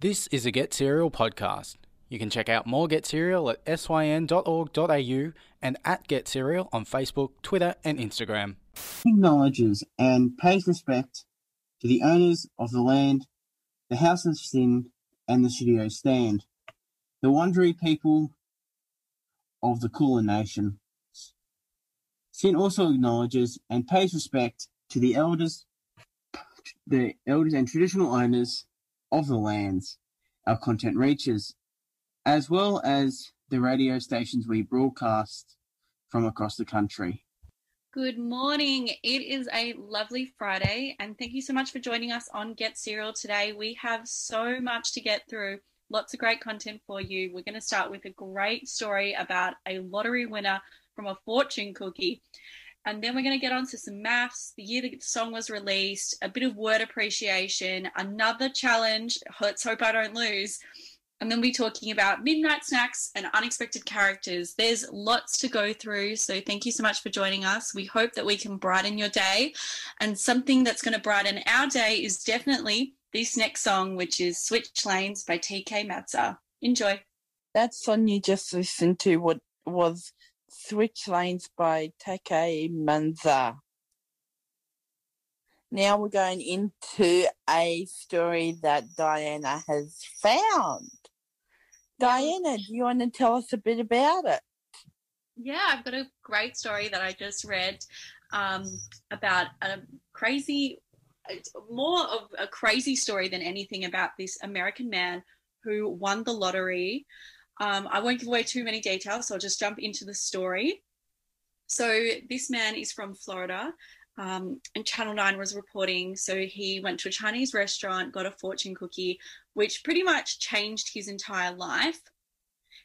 This is a Get Serial podcast. You can check out more Get Serial at syn.org.au and at Get Serial on Facebook, Twitter, and Instagram. Acknowledges and pays respect to the owners of the land, the House of SYN, and the Studio Stand, the Wurundjeri people of the Kulin Nation. SYN also acknowledges and pays respect to the elders, the elders and traditional owners of the lands our content reaches, as well as the radio stations we broadcast from across the country. Good morning. It is a lovely Friday, and thank you so much for joining us on Get Serial today. We have so much to get through, lots of great content for you. We're going to start with a great story about a lottery winner from a fortune cookie. And then we're going to get on to some MAFS, the year the song was released, a bit of word appreciation, another challenge. Let's hope I don't lose. And then we're talking about midnight snacks and unexpected characters. There's lots to go through. So thank you so much for joining us. We hope that we can brighten your day. And something that's going to brighten our day is definitely this next song, which is Switch Lanes by TK Matza. Enjoy. That song you just listened to what was Switch Lanes by Take Manza. Now we're going into a story that Diana has found. Diana, do you want to tell us a bit about it? Yeah, I've got a great story that I just read um, about a crazy, more of a crazy story than anything about this American man who won the lottery um, I won't give away too many details, so I'll just jump into the story. So, this man is from Florida, um, and Channel 9 was reporting. So, he went to a Chinese restaurant, got a fortune cookie, which pretty much changed his entire life.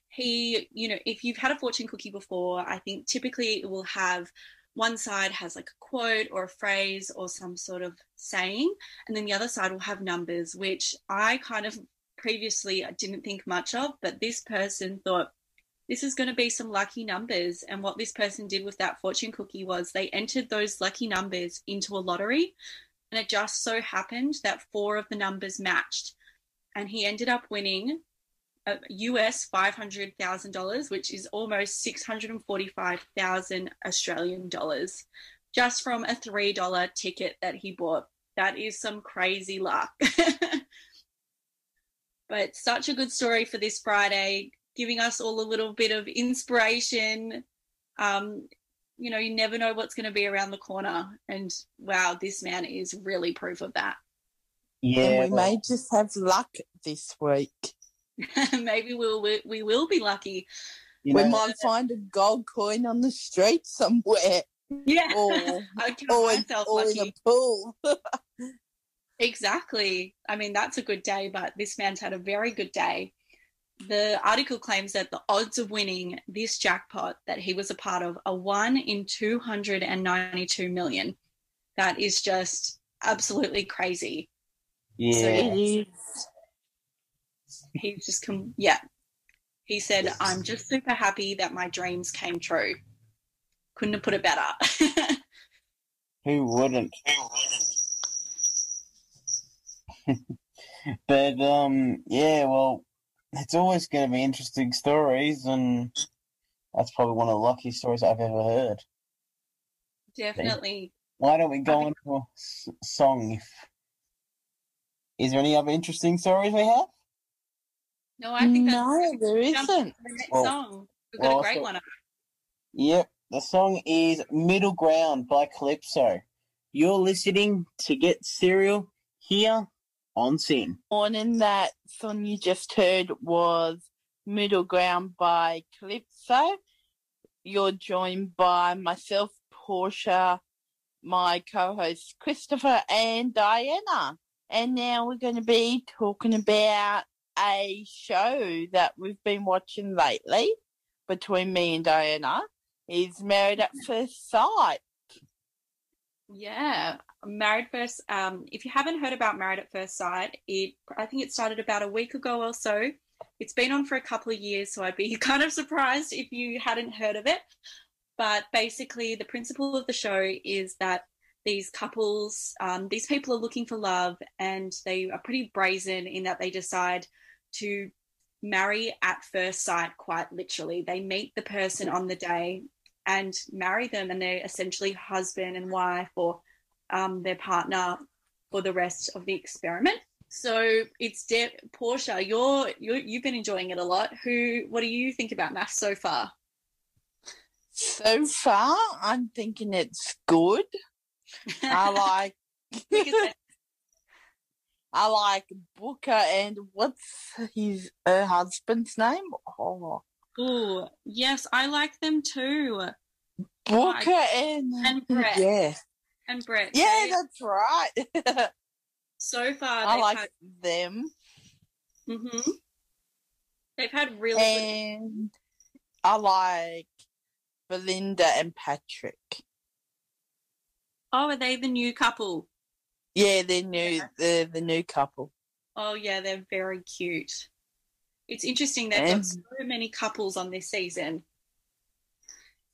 He, you know, if you've had a fortune cookie before, I think typically it will have one side has like a quote or a phrase or some sort of saying, and then the other side will have numbers, which I kind of previously I didn't think much of, but this person thought this is going to be some lucky numbers. And what this person did with that fortune cookie was they entered those lucky numbers into a lottery. And it just so happened that four of the numbers matched. And he ended up winning uh, US $500,000, which is almost 645,000 Australian dollars, just from a $3 ticket that he bought. That is some crazy luck. But such a good story for this Friday, giving us all a little bit of inspiration. Um, you know, you never know what's going to be around the corner. And wow, this man is really proof of that. Yeah. And we may just have luck this week. Maybe we'll, we, we will be lucky. You know, we might find a gold coin on the street somewhere. Yeah. Or, or, or in a pool. Exactly. I mean, that's a good day, but this man's had a very good day. The article claims that the odds of winning this jackpot that he was a part of are one in 292 million. That is just absolutely crazy. Yeah. So he's just come, yeah. He said, I'm just super happy that my dreams came true. Couldn't have put it better. Who wouldn't? Who wouldn't? but um, yeah, well, it's always going to be interesting stories, and that's probably one of the luckiest stories I've ever heard. Definitely. Why don't we go into a song? If is there any other interesting stories we have? No, I think no, there isn't. The next well, song. We've got well, a great one. Yep, the song is "Middle Ground" by Calypso. You're listening to Get Serial here on SYN. Morning, that song you just heard was Middle Ground by Calypso. You're joined by myself, Portia, my co-host Christopher and Diana. And now we're going to be talking about a show that we've been watching lately between me and Diana is Married at First Sight. Yeah, Married First. Um, if you haven't heard about Married at First Sight, it I think it started about a week ago or so. It's been on for a couple of years, so I'd be kind of surprised if you hadn't heard of it. But basically, the principle of the show is that these couples, um, these people are looking for love, and they are pretty brazen in that they decide to marry at first sight, quite literally. They meet the person on the day and marry them, and they're essentially husband and wife or um, their partner for the rest of the experiment. So it's de- Portia. You're, you're you've been enjoying it a lot. Who? What do you think about MAFS so far? So far, I'm thinking it's good. I like I like Booka and what's his her husband's name? Oh, Ooh, yes, I like them too. Booka Like- and and Brett. Yeah, And Brett. yeah, they- that's right. so far I like had, them, hmm they've had really good I like Belinda and Patrick. Oh, are they the new couple? Yeah, they're new. They're the new couple. Oh, yeah, they're very cute. It's interesting they've got so many couples on this season.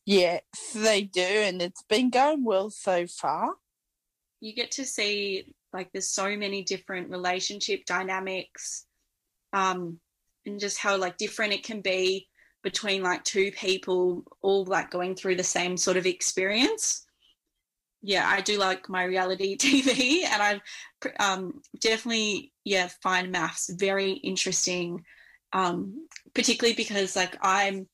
Yes, they do, and it's been going well so far. You get to see like there's so many different relationship dynamics, um, and just how like different it can be between like two people all like going through the same sort of experience. Yeah, I do like my reality TV, and I um, definitely yeah find MAFS very interesting, um, particularly because like I'm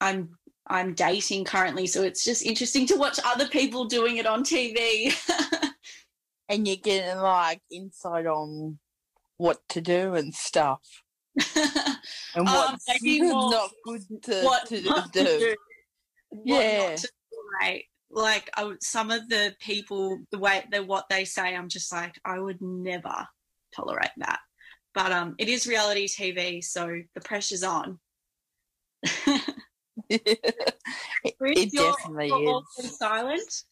I'm I'm dating currently, so it's just interesting to watch other people doing it on TV. and you're getting like insight on what to do and stuff, and Um, what's more not good to, what to do. to do, Yeah. to tolerate. Like I would, some of the people, the way they what they say, I'm just like I would never tolerate that. But um, it is reality TV, so the pressure's on. it Chris, it you're- definitely you're is. silent.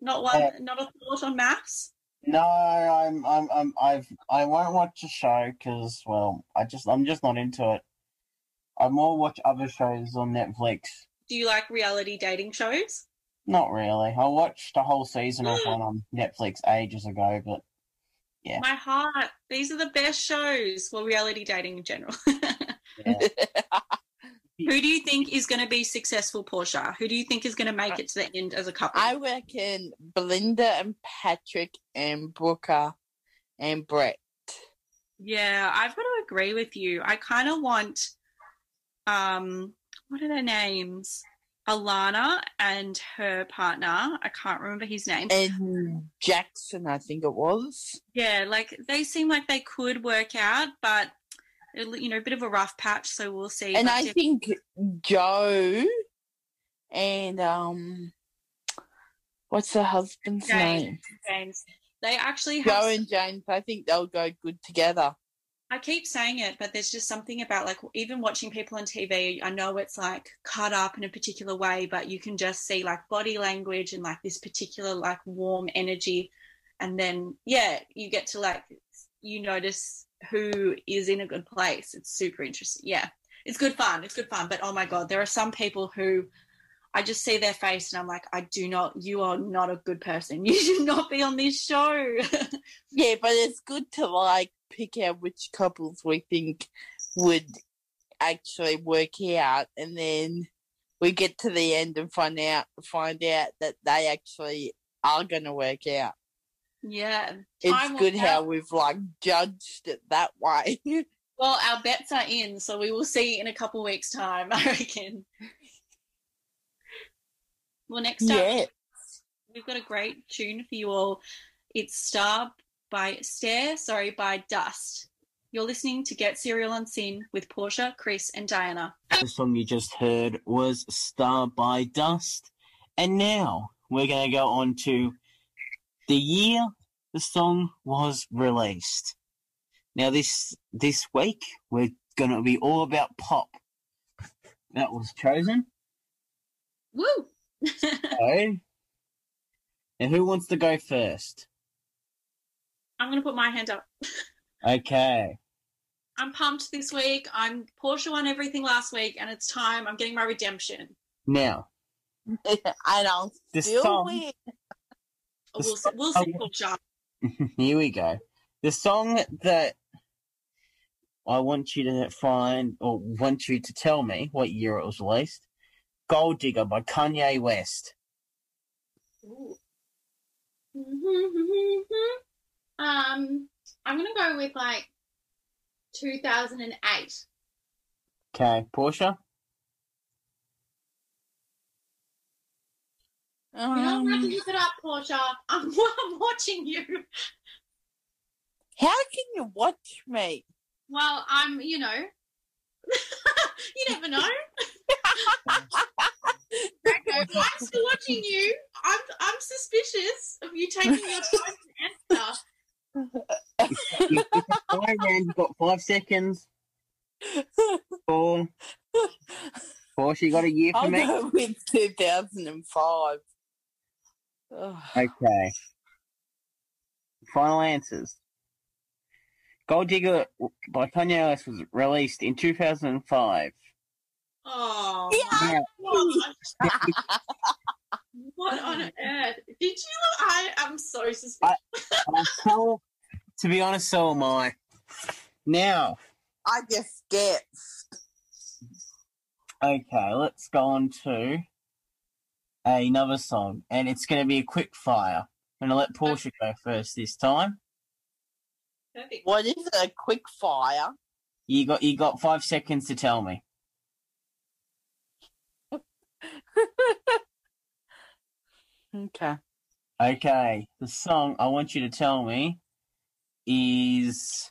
Not one, Uh, not a thought on MAFS. No, I'm, I'm, I'm, I've, I won't watch a show because, well, I just, I'm just not into it. I more watch other shows on Netflix. Do you like reality dating shows? Not really. I watched a whole season of one on Netflix ages ago, but Yeah. My heart. These are the best shows. for reality dating in general. yeah. Who do you think is going to be successful, Portia? Who do you think is going to make it to the end as a couple? I reckon Belinda and Patrick and Brooker and Brett. yeah, I've got to agree with you. I kind of want, um, what are their names? Alana and her partner. I can't remember his name. and Jackson, I think it was. Yeah, like they seem like they could work out, but you know, a bit of a rough patch. So we'll see. And I think Joe and um, what's her husband's James. name? James, they actually have. Joe and James. I think they'll go good together. I keep saying it, but there's just something about like even watching people on TV. I know it's like cut up in a particular way, but you can just see like body language and like this particular like warm energy, and then yeah, you get to like you notice who is in a good place. It's super interesting. Yeah, it's good fun. It's good fun. But oh my god, there are some people who I just see their face and I'm like, I do not. You are not a good person. You should not be on this show. Yeah, but it's good to like pick out which couples we think would actually work out, and then we get to the end and find out find out that they actually are going to work out. yeah, It's good how we've like judged it that way. Well, our bets are in, so we will see in a couple weeks' time, I reckon. Well, next up, yeah, we've got a great tune for you all. It's Star by Stare, sorry, by Dust. You're listening to Get Serial on SYN with Portia, Chris, and Diana. The song you just heard was Star by Dust. And now we're going to go on to the year the song was released. Now this this week we're going to be all about pop. That was chosen. Woo! So, now who wants to go first? I'm going to put my hand up. Okay. I'm pumped this week. I'm Portia won everything last week, and it's time. I'm getting my redemption. Now, and I'll the still song win. Oh, we'll see, we'll see, Portia. Here we go. The song that I want you to find, or want you to tell me what year it was released Gold Digger by Kanye West. Ooh. um, I'm gonna go with like 2008. Okay, Portia? You don't have to Um, look it up, Portia. I'm, I'm watching you. how can you watch me? Well, I'm, you know, you never know. I'm still watching you. I'm, I'm suspicious of you taking your time to answer. You- All right, man, you've got five seconds. Four. Portia, you got a year for I'll me? go with 2005. Ugh. Okay. Final answers. Gold Digger by Kanye Ellis was released in 2005. Oh, Yeah. my. What on earth? Did you? I am so suspicious. Uh, so, to be honest, so am I. Now, I just guessed. okay, let's go on to another song, and it's going to be a quick fire. I'm going to let Portia go first this time. Perfect. What is? A quick fire? You got you got five seconds to tell me. Okay. Okay, the song I want you to tell me is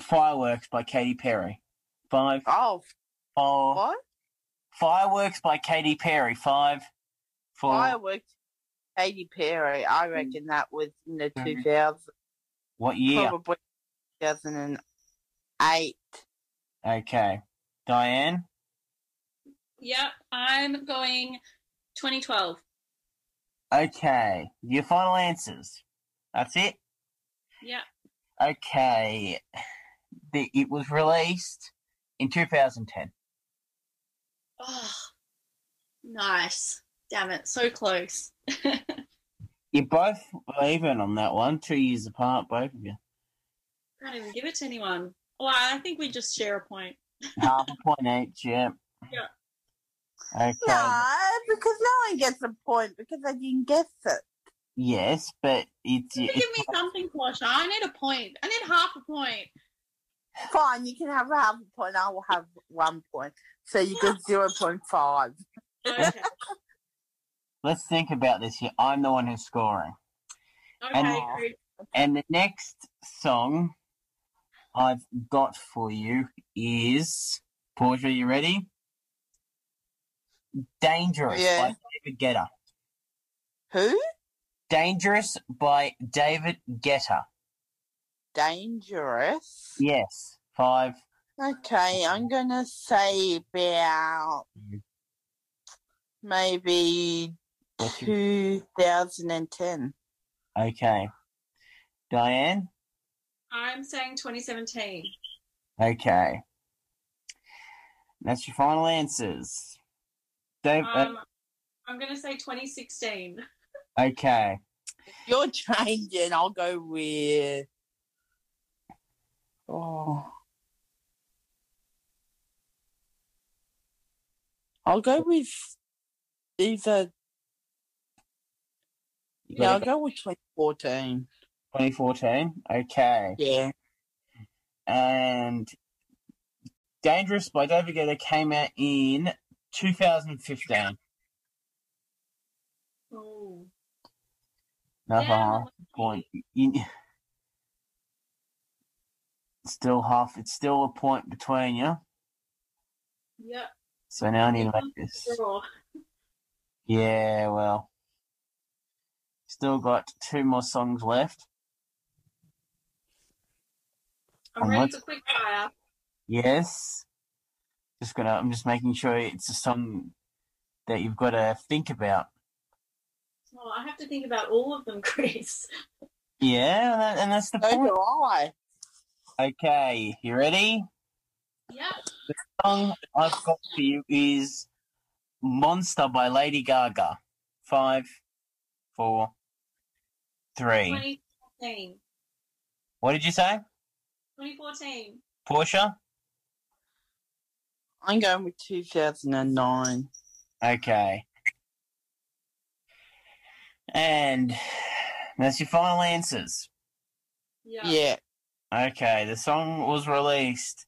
"Fireworks" by Katy Perry. Five, Oh, four, what? "Fireworks" by Katy Perry. Five, four. Fireworks. Katy Perry. I reckon that was in the Mhm. 2000, What year? probably 2008. Okay, Diane. Yep, I'm going 2012. Okay, your final answers. That's it. Yeah. Okay, the, it was released in 2010. Oh, nice. Damn it, so close. You both were even on that one, two years apart, both of you. Can't even give it to anyone. Well, I think we just share a point. Half a point each, yeah. Yeah. Okay. No, because no one gets a point because I didn't guess it. Yes, but it's, Give it's me something, Portia. I need a point. I need half a point. Fine, you can have a half a point. I will have one point. So you get 0.5. Okay. let's think about this here. I'm the one who's scoring. Okay, And- great. And the next song I've got for you is Portia, you ready? Dangerous Yeah. by David Guetta. Who? Dangerous by David Guetta. Dangerous. Yes. Five. Okay, I'm gonna say about maybe 2010. Okay. Diane? I'm saying 2017. Okay. That's your final answers. Dave, uh, Um, I'm going to say 2016. Okay. You're changing. I'll go with. Oh. I'll go with either. Yeah, I'll go with 2014. 2014. Okay. Yeah. And Dangerous by David Guetta came out in 2015. Another Yeah, half point. You- Still half. It's still a point between you. Yep. So now I need to make this. Yeah, well. Still got two more songs left. I'm And ready for quick fire. Yes. Just gonna. I'm just making sure it's a song that you've got to think about. Oh, I have to think about all of them, Chris. Yeah, and, that, and that's the So point. do I. Okay, you ready? Yep. The song I've got for you is Monster by Lady Gaga. Five, four, three. 2014. What did you say? 2014. Portia? I'm going with 2009. Okay. And that's your final answers. Yeah. Yeah. Okay, the song was released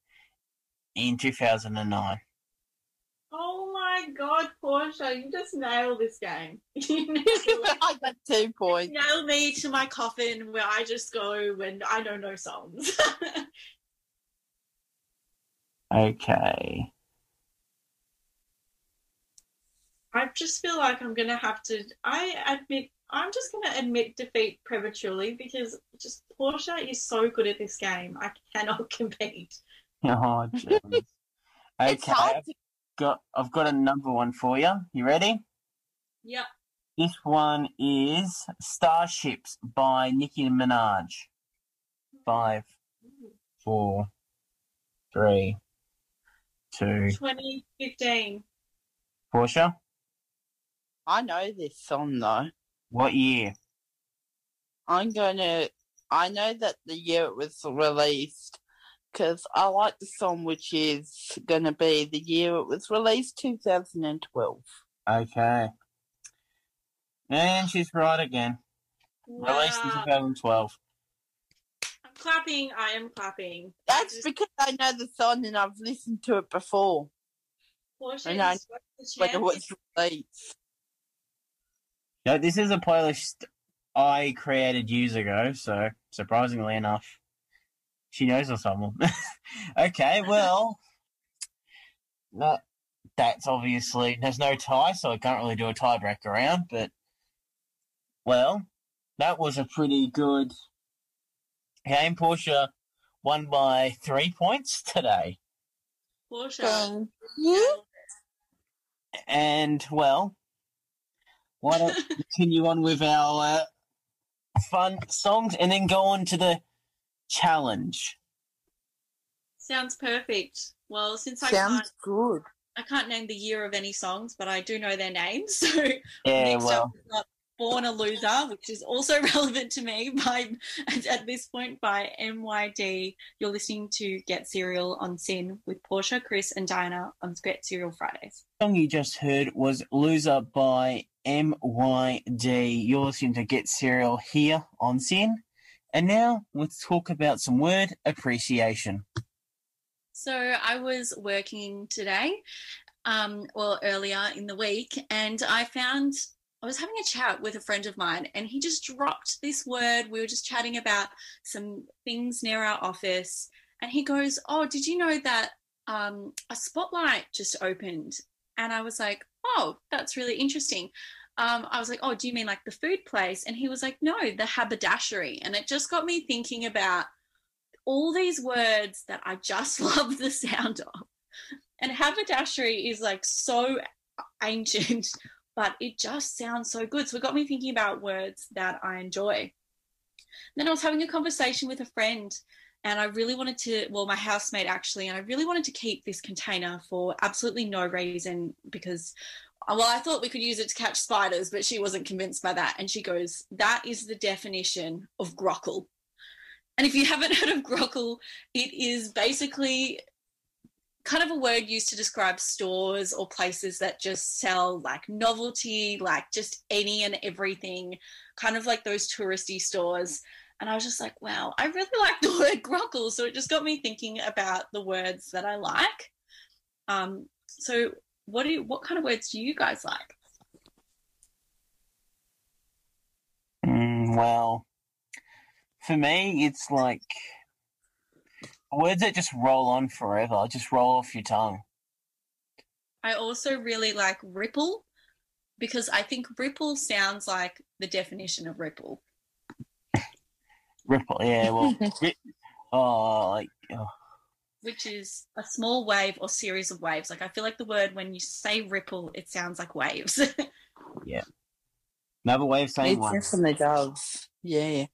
in 2009. Oh my god, Portia, you just nailed this game. You I got two points. nailed me to my coffin where I just go when I know no songs. Okay. I just feel like I'm gonna have to. I admit, I'm just gonna admit defeat prematurely because just Portia is so good at this game. I cannot compete. Oh, jeez. It's okay, hard I've to got, I've got a number one for you. You ready? Yep. This one is Starships by Nicki Minaj. Five, four, three, two. 2015. Portia, I know this song though. what year? I'm gonna. I know that the year it was released because I like the song, which is gonna be the year it was released, 2012. Okay. And she's right again. Released in 2012. I'm clapping. I am clapping. That's Just- because I know the song and I've listened to it before Portia I know. is the when it was released. No, this is a playlist I created years ago, so surprisingly enough, she knows of someone. okay, well, that, that's obviously, there's no tie, so I can't really do a tiebreak around, but, well, that was a pretty good game. Portia won by three points today. Portia. Thank you. And, well, why don't we continue on with our uh, fun songs and then go on to the challenge? Sounds perfect. Well, since I Sounds can't, good. I can't name the year of any songs, but I do know their names. So Yeah, next well, up, we've got "Born a Loser," which is also relevant to me by at this point by MYD. You're listening to Get Cereal on SYN with Portia, Chris, and Diana on Get Cereal Fridays. the song you just heard was Loser by MYD. You're listening to Get Serial here on SYN. And now let's talk about some word appreciation. So I was working today, um, well earlier in the week, and I found I was having a chat with a friend of mine, and he just dropped this word. We were just chatting about some things near our office, and he goes, "Oh, did you know that um, a spotlight just opened?" And I was like, "Oh, that's really interesting." Um, I was like, "Oh, do you mean like the food place?" And he was like, "No, the haberdashery." And it just got me thinking about all these words that I just love the sound of. And haberdashery is like so ancient, but it just sounds so good. So it got me thinking about words that I enjoy. Then I was having a conversation with a friend, and I really wanted to, well, my housemate actually, and I really wanted to keep this container for absolutely no reason because, uh, well, I thought we could use it to catch spiders, but she wasn't convinced by that. And she goes, That is the definition of grockle. And if you haven't heard of grockle, it is basically kind of a word used to describe stores or places that just sell like novelty, like just any and everything, kind of like those touristy stores. And I was just like, wow, I really like the word grockle. So it just got me thinking about the words that I like. Um, so what do you, what kind of words do you guys like? Mm, well, for me, it's like words that just roll on forever, just roll off your tongue. I also really like ripple because I think ripple sounds like the definition of ripple. Ripple, yeah, well, ri- oh, like, oh, which is a small wave or series of waves. Like I feel like the word when you say ripple, it sounds like waves. yeah. another way of saying It one. the does. Yeah.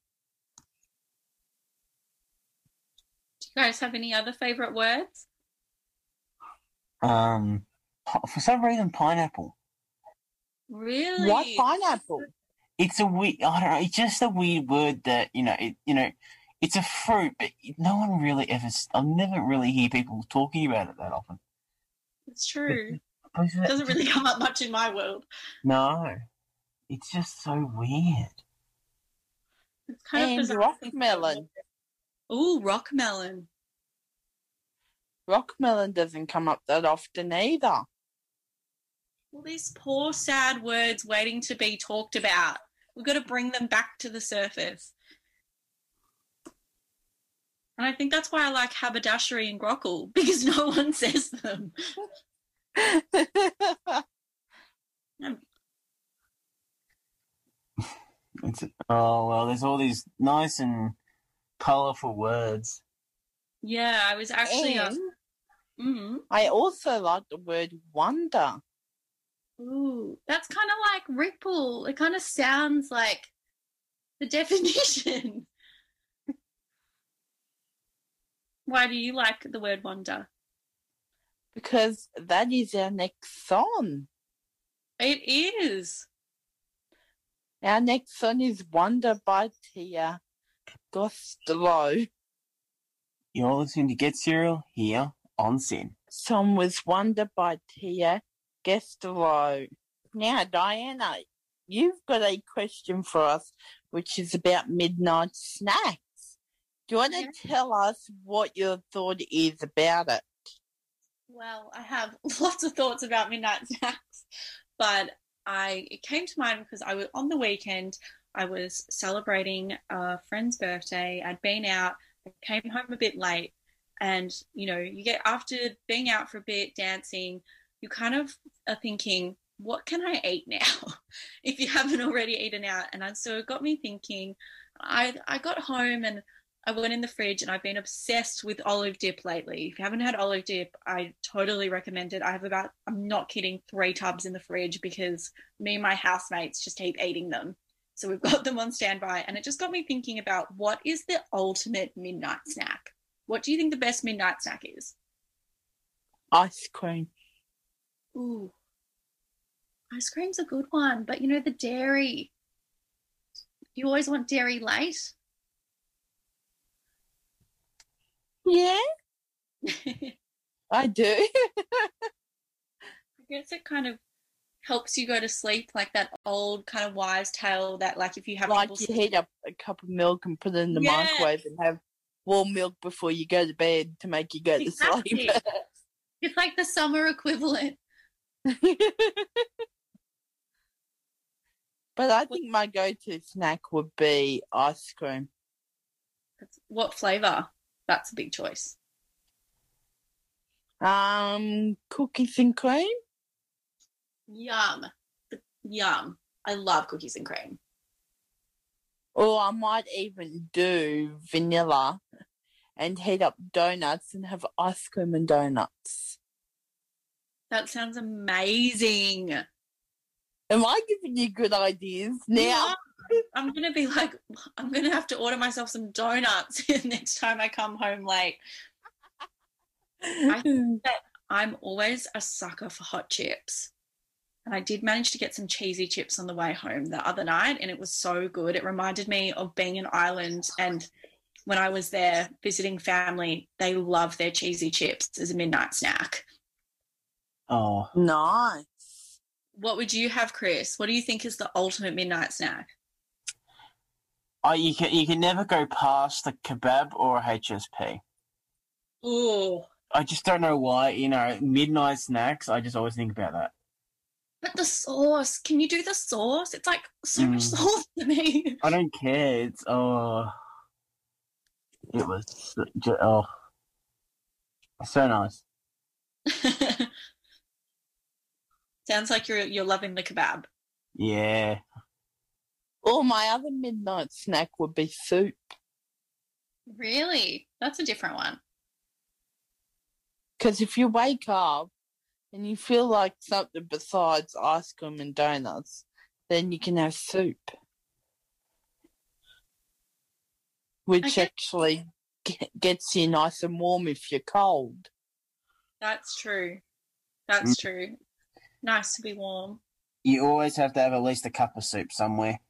Guys have any other favorite words? Um, for some reason, pineapple. Really? Why pineapple? it's a weird. I don't know. It's just a weird word that you know. It, you know, it's a fruit, but no one really ever. I never really hear people talking about it that often. It's true. But It doesn't really come up much in my world. No, it's just so weird. It's kind And of bizarre. About. rockmelon. Rock melon. Rockmelon doesn't come up that often either. Well, these poor, sad words waiting to be talked about. We've got to bring them back to the surface. And I think that's why I like haberdashery and grockle, because no one says them. Um. It's oh well. There's all these nice and colourful words. Yeah, I was actually. Uh, and mhm. I also like the word wonder. Ooh, that's kind of like ripple. It kind of sounds like the definition. Why do you like the word wonder? because that is our next song. It is. Our next song is Wonder by Tia Costello. You're listening to Get Cereal here on SYN. Song was Wonder by Tia Costello. Now, Diana, you've got a question for us, which is about midnight snacks. Do you want to Yeah. tell us what your thought is about it? Well, I have lots of thoughts about midnight snacks, but I it came to mind because I was on the weekend. I was celebrating a friend's birthday. I'd been out. Came home a bit late, and you know, you get after being out for a bit, dancing, you kind of are thinking, what can I eat now? if you haven't already eaten out, and so it got me thinking. I I got home and I went in the fridge and I've been obsessed with olive dip lately. If you haven't had olive dip, I totally recommend it. I have about, I'm not kidding, three tubs in the fridge because me and my housemates just keep eating them. So we've got them on standby. And it just got me thinking about what is the ultimate midnight snack? What do you think the best midnight snack is? Ice cream. Ooh, ice cream's a good one, but you know, the dairy. You always want dairy late. Yeah, I do. I guess it kind of helps you go to sleep, like that old kind of wise tale that, like, if you have like you sleeping- heat up a cup of milk and put it in the Yeah. microwave and have warm milk before you go to bed to make you go to sleep. It's like the summer equivalent. but I think my go-to snack would be ice cream. What flavor? That's a big choice. Um, cookies and cream. Yum, yum. I love cookies and cream. Or I might even do vanilla and heat up donuts and have ice cream and donuts. That sounds amazing. Am I giving you good ideas now? Yeah. I'm gonna be like, I'm gonna have to order myself some donuts next time I come home late. I'm always a sucker for hot chips. And I did manage to get some cheesy chips on the way home the other night, and it was so good. It reminded me of being in Ireland. And when I was there visiting family, they love their cheesy chips as a midnight snack. Oh, nice. What would you have, Chris? What do you think is the ultimate midnight snack? oh, you can you can never go past a kebab or a HSP. Oh, I just don't know why. You know, midnight snacks. I just always think about that. But the sauce. Can you do the sauce? It's like so much Mm. sauce to me. I don't care. It's oh, it was ju- oh, so nice. Sounds like you're you're loving the kebab. Yeah. Or my other midnight snack would be soup. Really? That's a different one. Because if you wake up and you feel like something besides ice cream and donuts, then you can have soup. Which Okay. actually ge- gets you nice and warm if you're cold. That's true. That's true. Nice to be warm. You always have to have at least a cup of soup somewhere.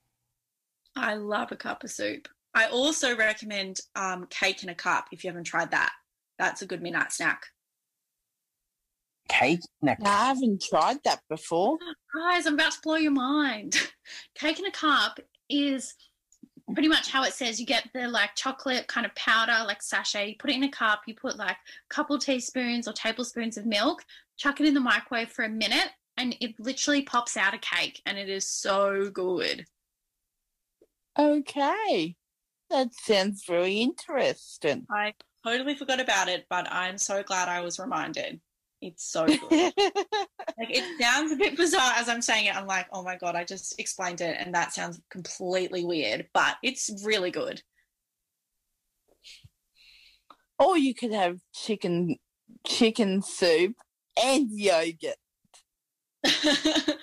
I love a cup of soup. I also recommend um, cake in a cup if you haven't tried that. That's a good midnight snack. Cake in a No, I haven't tried that before. Guys, I'm about to blow your mind. Cake in a cup is pretty much how it says. You get the like chocolate kind of powder, like sachet. You put it in a cup. You put like a couple teaspoons or tablespoons of milk. Chuck it in the microwave for a minute, and it literally pops out a cake, and it is so good. Okay. That sounds very interesting. I totally forgot about it, but I'm so glad I was reminded. It's so good. like it sounds a bit bizarre as I'm saying it. I'm like, oh my god, I just explained it, and that sounds completely weird, but it's really good. or you could have chicken chicken soup and yogurt. it's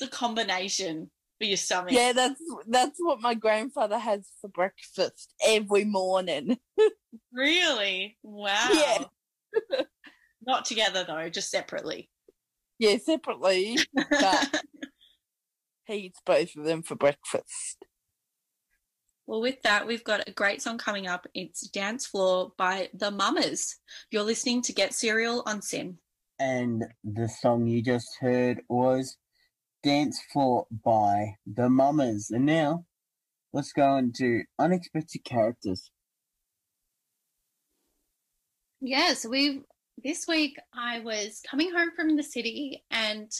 a combination for your stomach. Yeah, that's that's what my grandfather has for breakfast every morning. Really? Wow. Yeah. Not together though, just separately. Yeah, separately, but he eats both of them for breakfast. well, with that, we've got a great song coming up. It's Dance Floor by The Mummers. You're listening to Get Cereal on SYN. And the song you just heard was Dance Floor by The Mummers. And now, let's go into unexpected characters. Yeah, so we've this week I was coming home from the city and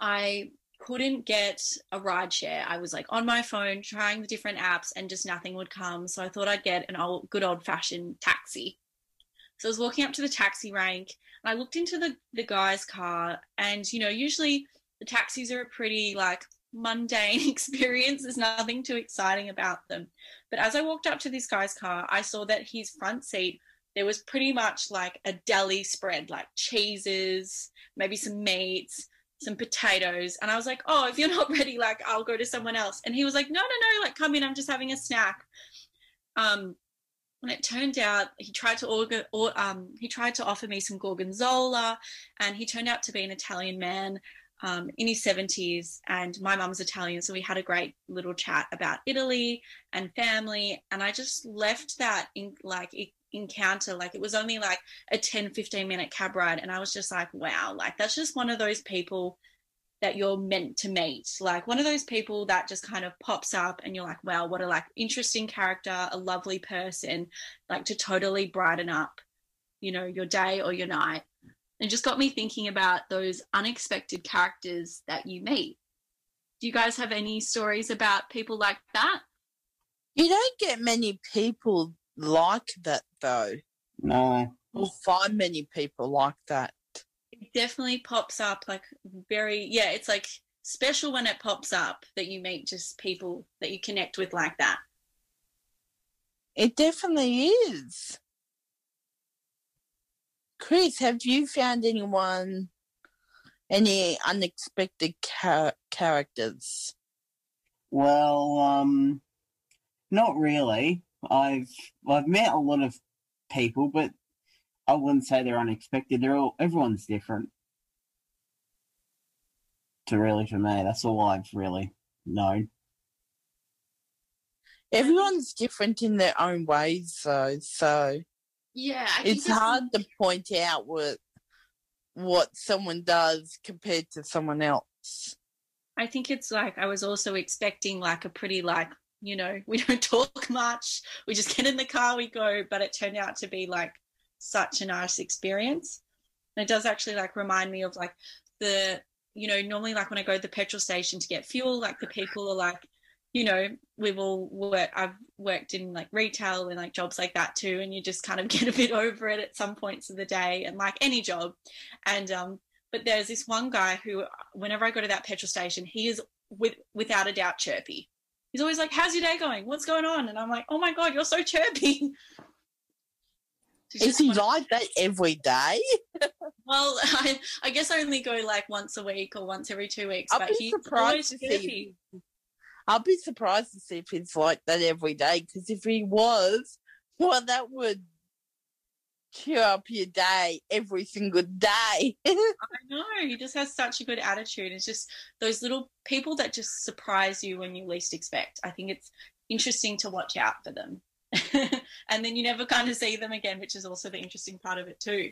I couldn't get a ride share. I was like on my phone trying the different apps and just nothing would come. So I thought I'd get an old good old fashioned taxi. So I was walking up to the taxi rank and I looked into the, the guy's car and you know, usually the taxis are a pretty like mundane experience. There's nothing too exciting about them. But as I walked up to this guy's car, I saw that his front seat there was pretty much like a deli spread, like cheeses, maybe some meats, some potatoes. And I was like, oh, if you're not ready, like I'll go to someone else. And he was like, no, no, no, like come in, I'm just having a snack. Um, and it turned out he tried to order, or, um, he tried to offer me some gorgonzola, and he turned out to be an Italian man um, in his 70s. And my mum's Italian, so we had a great little chat about Italy and family. And I just left that in like it encounter like it was only like a 10 15 minute cab ride and i was just like wow like that's just one of those people that you're meant to meet. Like one of those people that just kind of pops up and you're like wow what a like interesting character a lovely person like to totally brighten up you know your day or your night. And just got me thinking about those unexpected characters that you meet. Do you guys have any stories about people like that? You don't get many people like that though, No, or find many people like that. it definitely pops up like very yeah it's like special when it pops up that you meet just people that you connect with like that It definitely is. Chris, have you found anyone, any unexpected char- characters? well, um, not really. I've I've met a lot of people, but I wouldn't say they're unexpected. They're all everyone's different. To really, for me, that's all I've really known. Everyone's different in their own ways, though, so yeah it's hard to point out what what someone does compared to someone else. i think it's like i was also expecting like a pretty like you know we don't talk much. We just get in the car we go. But it turned out to be like such a nice experience. And it does actually like remind me of like the you know normally like when i go to the petrol station to get fuel like the people are like you know we've all worked i've worked in like retail and like jobs like that too. And you just kind of get a bit over it at some points of the day and like any job. And um but there's this one guy who whenever i go to that petrol station he is with without a doubt chirpy he's always like how's your day going what's going on and i'm like oh my god you're so chirpy Is he like that every day? well I, I guess i only go like once a week or once every two weeks I'll but be he's surprised to see chirpy I'll be surprised to see if he's like that every day. Because if he was, well, that would cheer up your day every single day. I know he just has such a good attitude. It's just those little people that just surprise you when you least expect. I think it's interesting to watch out for them. and then you never kind of see them again, which is also the interesting part of it too.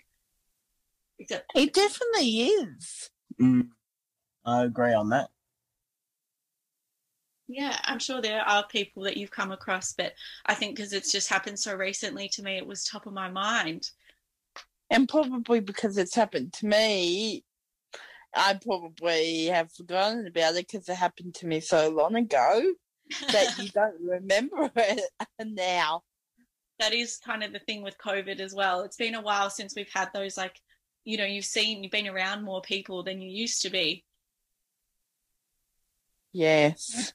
Except It definitely is. Mm, I agree on that. Yeah, I'm sure there are people that you've come across, but I think because it's just happened so recently to me, it was top of my mind. And probably because it's happened to me, I probably have forgotten about it because it happened to me so long ago that you don't remember it now. that is kind of the thing with COVID as well. It's been a while since we've had those, like, you know, you've seen, you've been around more people than you used to be. Yes.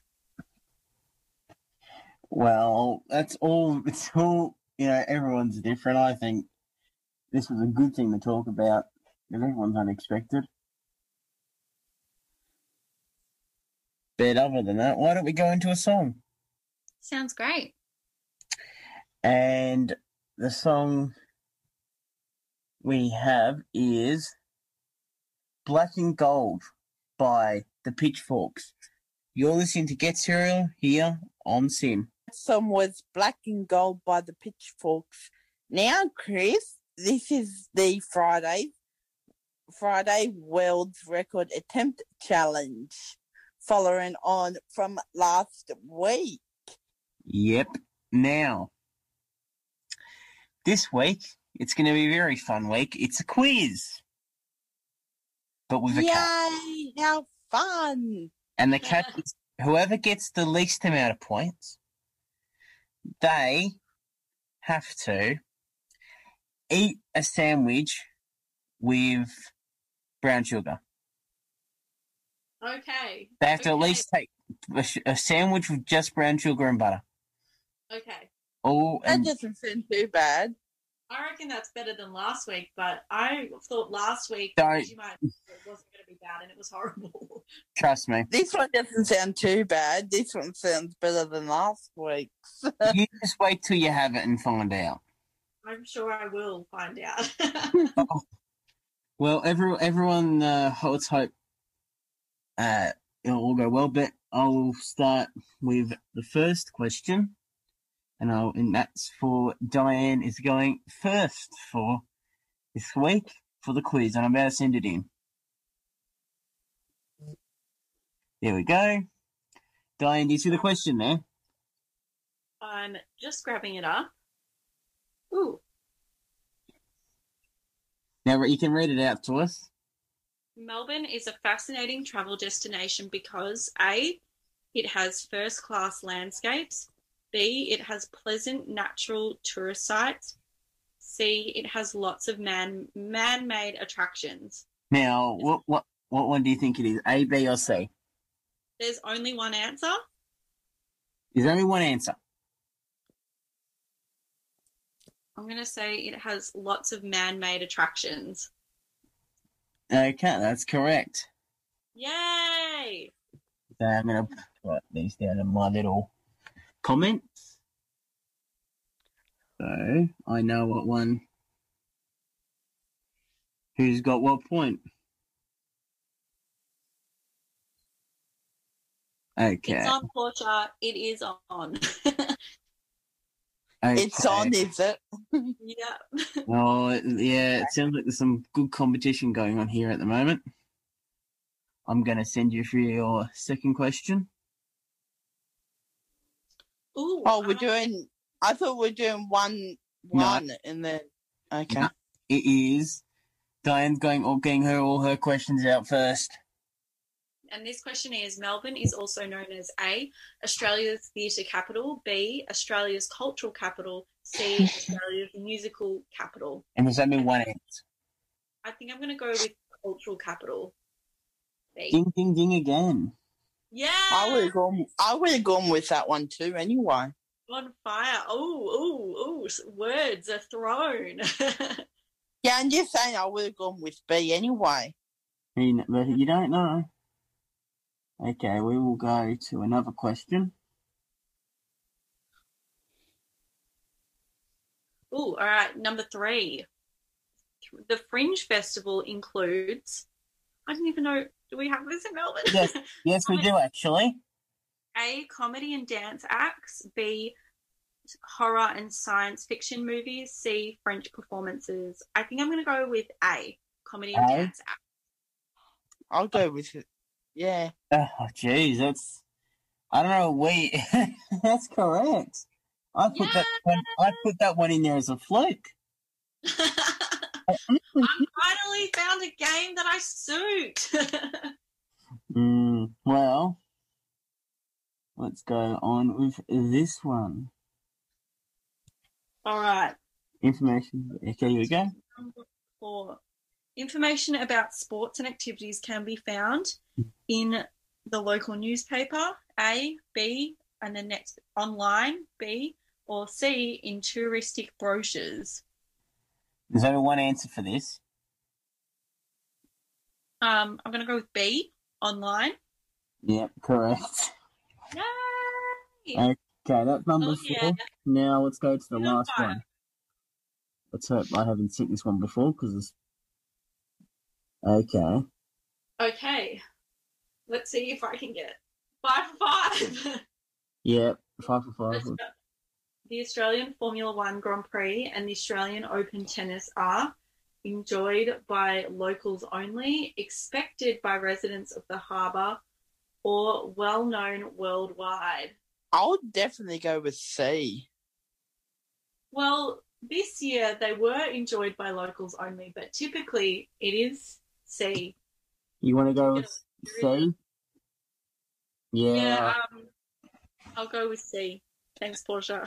Well, that's all. It's all. You know, everyone's different. I think this was a good thing to talk about because everyone's unexpected. But other than that, why don't we go into a song? Sounds great. And the song we have is Black and Gold by the Pitchforks. You're listening to Get Cereal here on SYN. That song was Black and Gold by the Pitchforks. Now, Chris, this is the Friday Friday World's Record Attempt Challenge, following on from last week. Yep. Now, this week, it's going to be a very fun week. It's a quiz. But with a catch. Yay! How fun! And the catch is whoever gets the least amount of points, they have to eat a sandwich with brown sugar. Okay. They have to at least take a, a sandwich with just brown sugar and butter. Okay. Oh, That doesn't sound too bad. I reckon that's better than last week, but I thought last week Don't. you might it wasn't going to be bad and it was horrible. trust me, This one doesn't sound too bad. This one sounds better than last week's. you just wait till you have it and find out. I'm sure I will find out. Well, every, everyone uh, holds hope uh, it'll all go well, but I'll start with the first question, and I'll and that's for Diane is going first for this week for the quiz, and I'm about to send it in. There we go. Diane, do you see the question there? I'm just grabbing it up. Ooh, Now you can read it out to us. Melbourne is a fascinating travel destination because A, it has first class landscapes, B, it has pleasant natural tourist sites, C, it has lots of man man made attractions. Now, what what what one do you think it is? A, B, or C? There's only one answer. There's only one answer. I'm going to say it has lots of man made attractions. Okay, that's correct. Yay! So I'm going to write these down in my little comments. So I know what one. Who's got what point? Okay. It's on, Portia. It is on. It's on, is it? yeah. Oh, it- yeah, it sounds like there's some good competition going on here at the moment. I'm going to send you for your second question. Ooh. Oh, we're um, doing. I thought we are doing one, No. one, and then. Okay. No. It is Diane's going or getting her all her questions out first. And this question is Melbourne is also known as A, Australia's theatre capital, B, Australia's cultural capital, C, Australia's musical capital. And there's only one answer. I think I'm going to go with cultural capital. B. Ding, ding, ding again. Yeah! I would have gone. I would have gone with that one too. Anyway. On fire. Oh, oh, oh, words are thrown. Yeah, I'm just saying I would have gone with B anyway. I mean, but you don't know. Okay, we will go to another question. Oh, all right. Number three. The Fringe Festival includes. I didn't even know. Do we have this in Melbourne? Yes. Yes, we do actually. A. Comedy and dance acts. B. Horror and science fiction movies. C. French performances. I think I'm going to go with A. Comedy and A? dance acts. I'll go with it. Yeah. Oh, jeez, that's. I don't know. Wait, that's correct. I put that. One, I put that one in there as a fluke. I finally found a game that I suit. Mm, well, let's go on with this one. All right. Information. Okay, here we go. Four. Information about sports and activities can be found in the local newspaper, A, B, and then next online, B, or C, in touristic brochures. There's only one answer for this. Um, I'm going to go with B, online. Yep, correct. Yay! Okay, that's number Oh, four. yeah. Now let's go to the Number last five. one. Let's hope I haven't seen this one before because it's. Okay. Okay. Let's see if I can get five for five. Yep, five for five. The Australian Formula One Grand Prix and the Australian Open Tennis are enjoyed by locals only, expected by residents of the harbour, or well known worldwide. I'll definitely go with C. Well, this year they were enjoyed by locals only, but typically it is C. You want to go with C? Yeah. Yeah, um, I'll go with C. Thanks, Portia.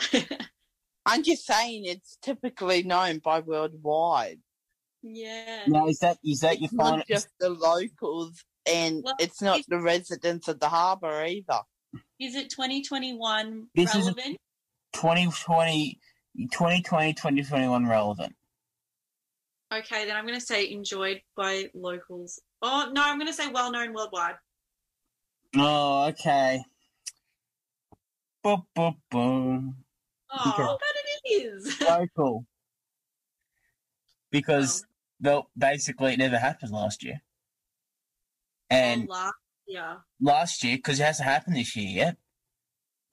I'm just saying it's typically known by worldwide. yeah. Now is that is that your It's final? just the locals, and Well, it's not the residents of the harbour either. Is it 2021 This is relevant? 2020, 2020, 2021 relevant. Okay, then I'm going to say enjoyed by locals. Oh, no, I'm going to say well known worldwide. Oh, okay. Boom. Oh, Okay. but it is. Local. Because well, basically it never happened last year. And Oh, last year. last year, because it hasn't happened this year yet.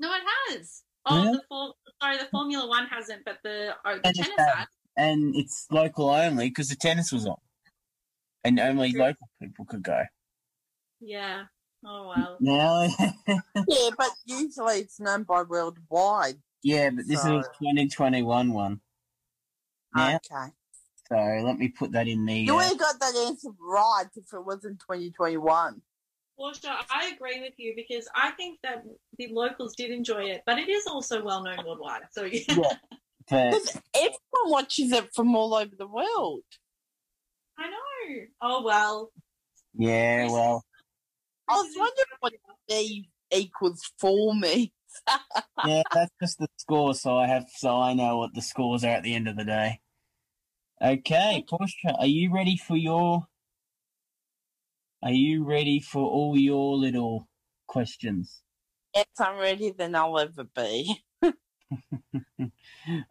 No, it has. Oh, Yeah. the for- sorry, the Formula One hasn't, but the, oh, the Tennis tennis has. has. And it's local only because the tennis was on. And only True. local people could go. Yeah. Oh, well. Now, Yeah, but usually it's known by worldwide. yeah, but this So- is a 2021 one. Yeah. Okay. So let me put that in the. You would have got that answer right if it wasn't 2021. Well, sure, I agree with you because I think that the locals did enjoy it, but it is also well known worldwide. So, yeah. Yeah. but Because everyone watches it from all over the world. I know. Oh, well. yeah, well, I was wondering what D equals for me. yeah, that's just the score. So I have, so I know what the scores are at the end of the day. Okay, Portia, are you ready for your? Are you ready for all your little questions? If I'm ready, then I'll ever be.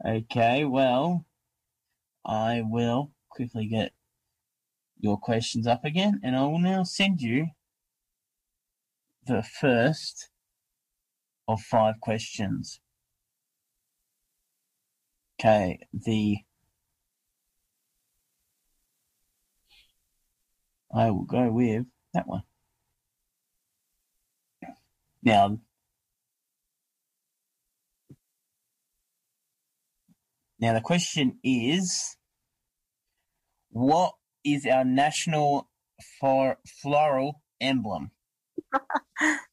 Okay, well, I will quickly get your questions up again, and I will now send you the first of five questions. Okay, the I will go with that one. Now, Now the question is, what is our national floral emblem?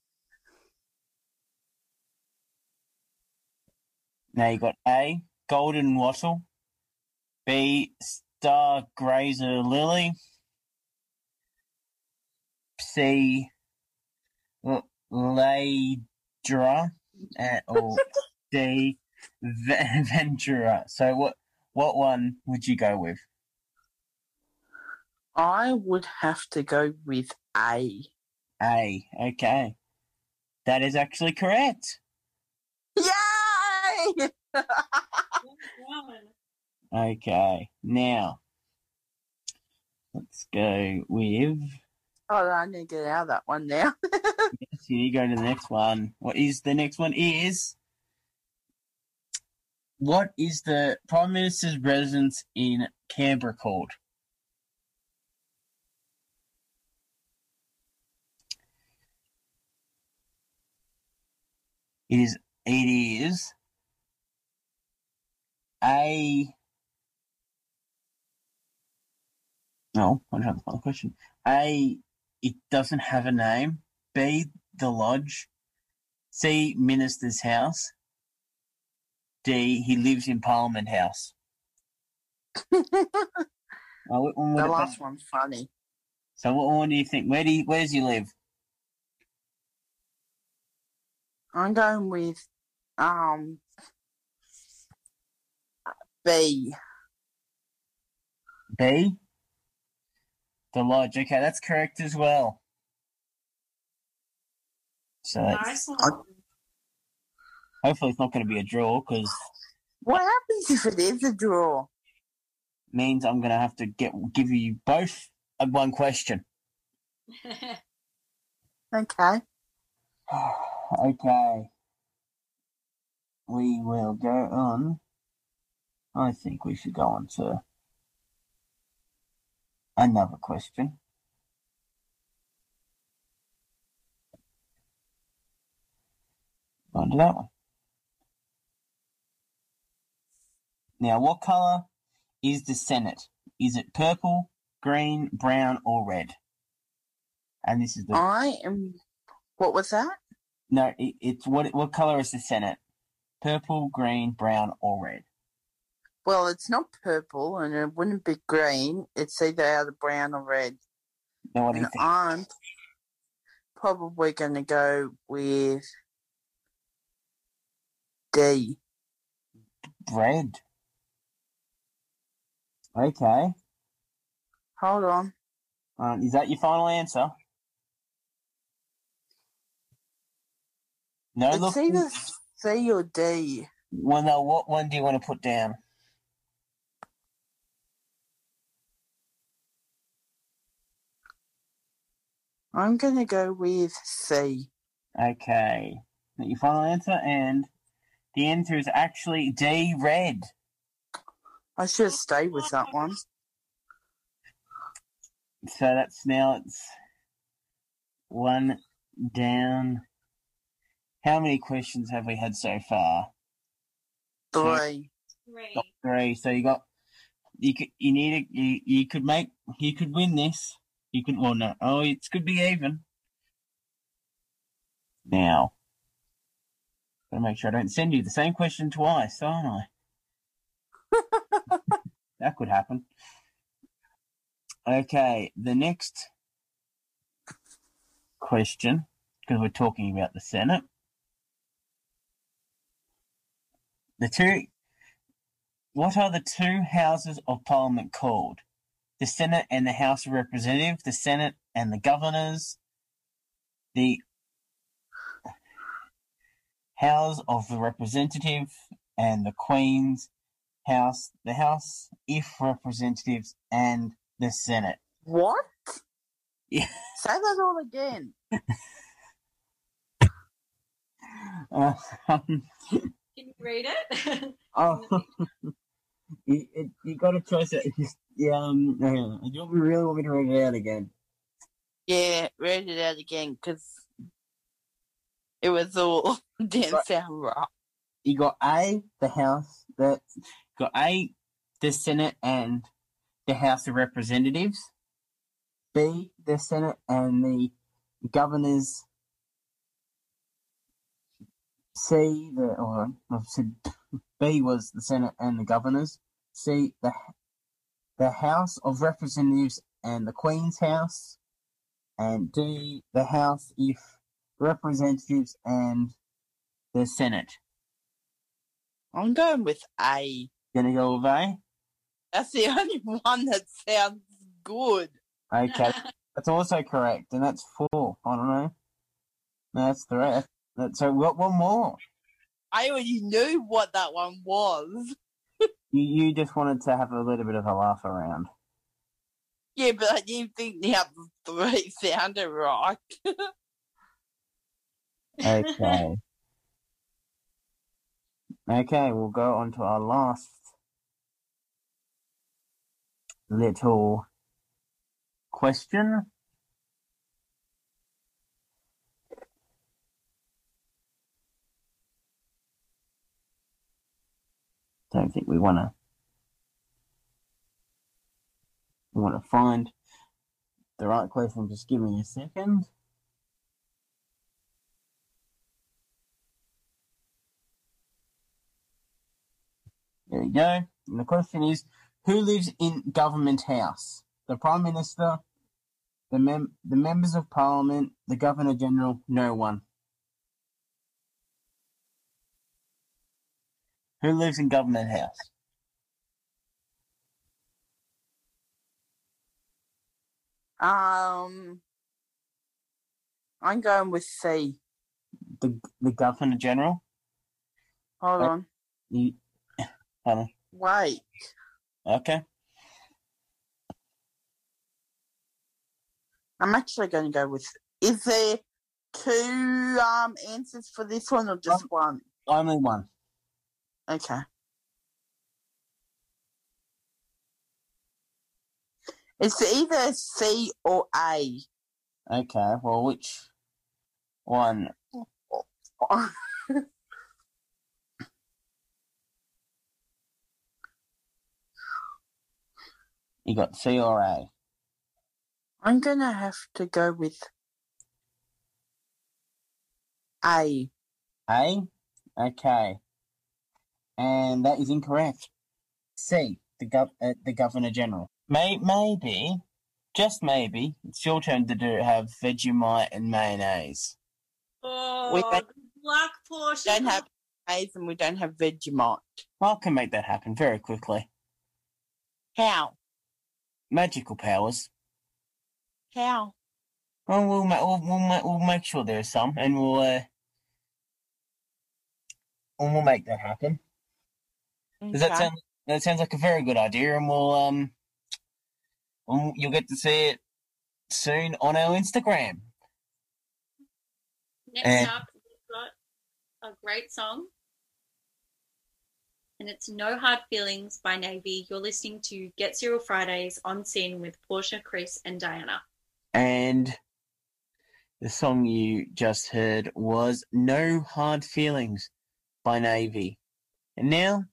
now you got A, golden wattle, B, star grazer lily, C, ladra, uh, or D, Ve- Ventura. So what what one would you go with? I would have to go with A. A. Okay. That is actually correct. Yay! Okay. Now let's go with Oh, I need to get out of that one now. yes, you need to go to the next one. What is the next one? Is what is the Prime Minister's residence in Canberra called? It is. It is a. No, I don't have the final question. A. It doesn't have a name. B. The lodge. C. Minister's house. D. He lives in Parliament House. Oh, what one would The last one's funny. So what one do you think? Where do you, where does he live? I'm going with um B. B. The lodge. Okay, that's correct as well. So it's- Nice one. hopefully it's not going to be a draw because What happens if it is a draw? means I'm going to have to get give you both one question. Okay. Okay. We will go on. I think we should go on to another question. On to that one. Now, what colour is the Senate? Is it purple, green, brown, or red? And this is the I am. What was that? No. It, it's what what colour is the Senate? Purple, green, brown, or red? Well, it's not purple and it wouldn't be green. It's either either brown or red. Now, what do you think? I'm probably going to go with D. Red. Okay. Hold on. Um, is that your final answer? No, it's look. either C or D. Well, now, What one do you want to put down? I'm going to go with C. Okay. Your final answer, and the answer is actually D. Red. I should have stayed with that one. So that's now it's one down. How many questions have we had so far? Three. Three. Got three. So you got you could you need a, you you could make you could win this. You could well no oh it could be even. Now, gotta make sure I don't send you the same question twice, aren't I? that could happen. Okay, the next question, because we're talking about the Senate. The two what are the two houses of parliament called? The Senate and the House of Representatives, the Senate and the governors, the House of the Representative and the Queen's House, the House if Representatives and the Senate. What? Yeah. Say that all again. Uh, Can you read it? oh, you, it, you got a choice. It just, yeah, um, hang on. do you really want me to read it out again? Yeah, read it out again because it was all didn't Right. sound right. you got A, the House, the got A, the Senate and the House of Representatives. B, the Senate and the governors. C, the or I've said B was the Senate and the governors. C, the the House of Representatives and the Queen's House. And D, the House if Representatives and the Senate. I'm going with A. Gonna go with A? That's the only one that sounds good. Okay, that's also correct, and that's four. I don't know. No, that's three. That's, so what? One more. I already knew what that one was. You you just wanted to have a little bit of a laugh around. Yeah, but I didn't think the other three sounded right. Okay. okay, we'll go on to our last little question. Don't think we want to. We want to find the right question. Just give me a second. There we go. And the question is, who lives in Government House? The Prime Minister, the mem- the members of Parliament, the Governor General, no one. Who lives in Government House? Um, I'm going with C. The the Governor General. Hold on. You, hold on. Wait. Okay. I'm actually going to go with. Is there two um answers for this one or just one? Only one. Okay. It's either C or A. Okay. Well, which one? You got C or A? I'm gonna have to go with A. A. Okay. And that is incorrect. C. The gov- uh, the Governor General. May maybe, just maybe, it's your turn to do have Vegemite and mayonnaise. Oh, We don't- good luck, Portia. Don't have A's and we don't have Vegemite. I can make that happen very quickly. How? Magical powers. How? Well, we'll ma- we'll, we'll, ma- we'll make sure there's some, and we'll uh, and we'll make that happen. Does that sound that sounds like a very good idea, and we'll um, you'll get to see it soon on our Instagram. Next And- up, we've got a great song. And it's No Hard Feelings by Navy. You're listening to Get Cereal Fridays on SYN with Portia, Chris, and Diana. And the song you just heard was No Hard Feelings by Navy. And now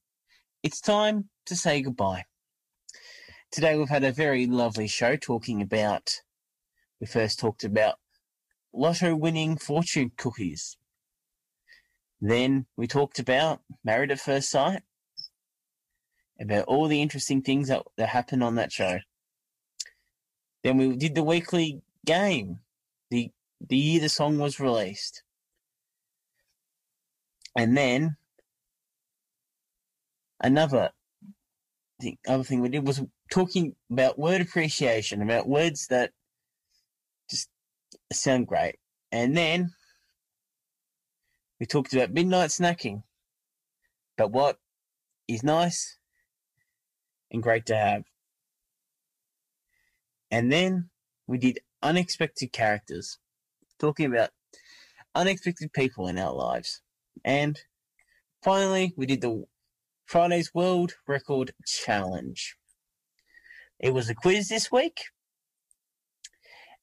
it's time to say goodbye. Today we've had a very lovely show talking about, we first talked about lotto winning fortune cookies. Then we talked about Married at First Sight, about all the interesting things that, that happened on that show. Then we did the weekly game, the the year the song was released, and then another the other thing we did was talking about word appreciation, about words that just sound great, and then we talked about midnight snacking, but what is nice and great to have. And then we did unexpected characters, talking about unexpected people in our lives. And finally, we did the Friday's World Record Challenge. It was a quiz this week,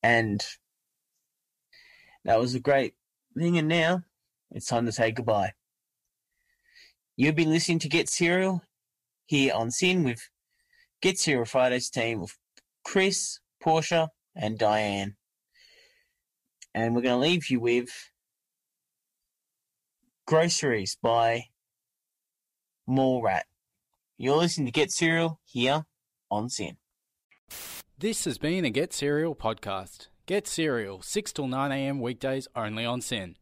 and that was a great thing. And now it's time to say goodbye. You've been listening to Get Cereal here on SYN with Get Cereal Fridays team of Chris, Portia, and Diane. And we're going to leave you with Groceries by Mallrat. You're listening to Get Cereal here on SYN. This has been a Get Cereal podcast. Get Cereal, 6 till 9 a.m. weekdays only on SYN.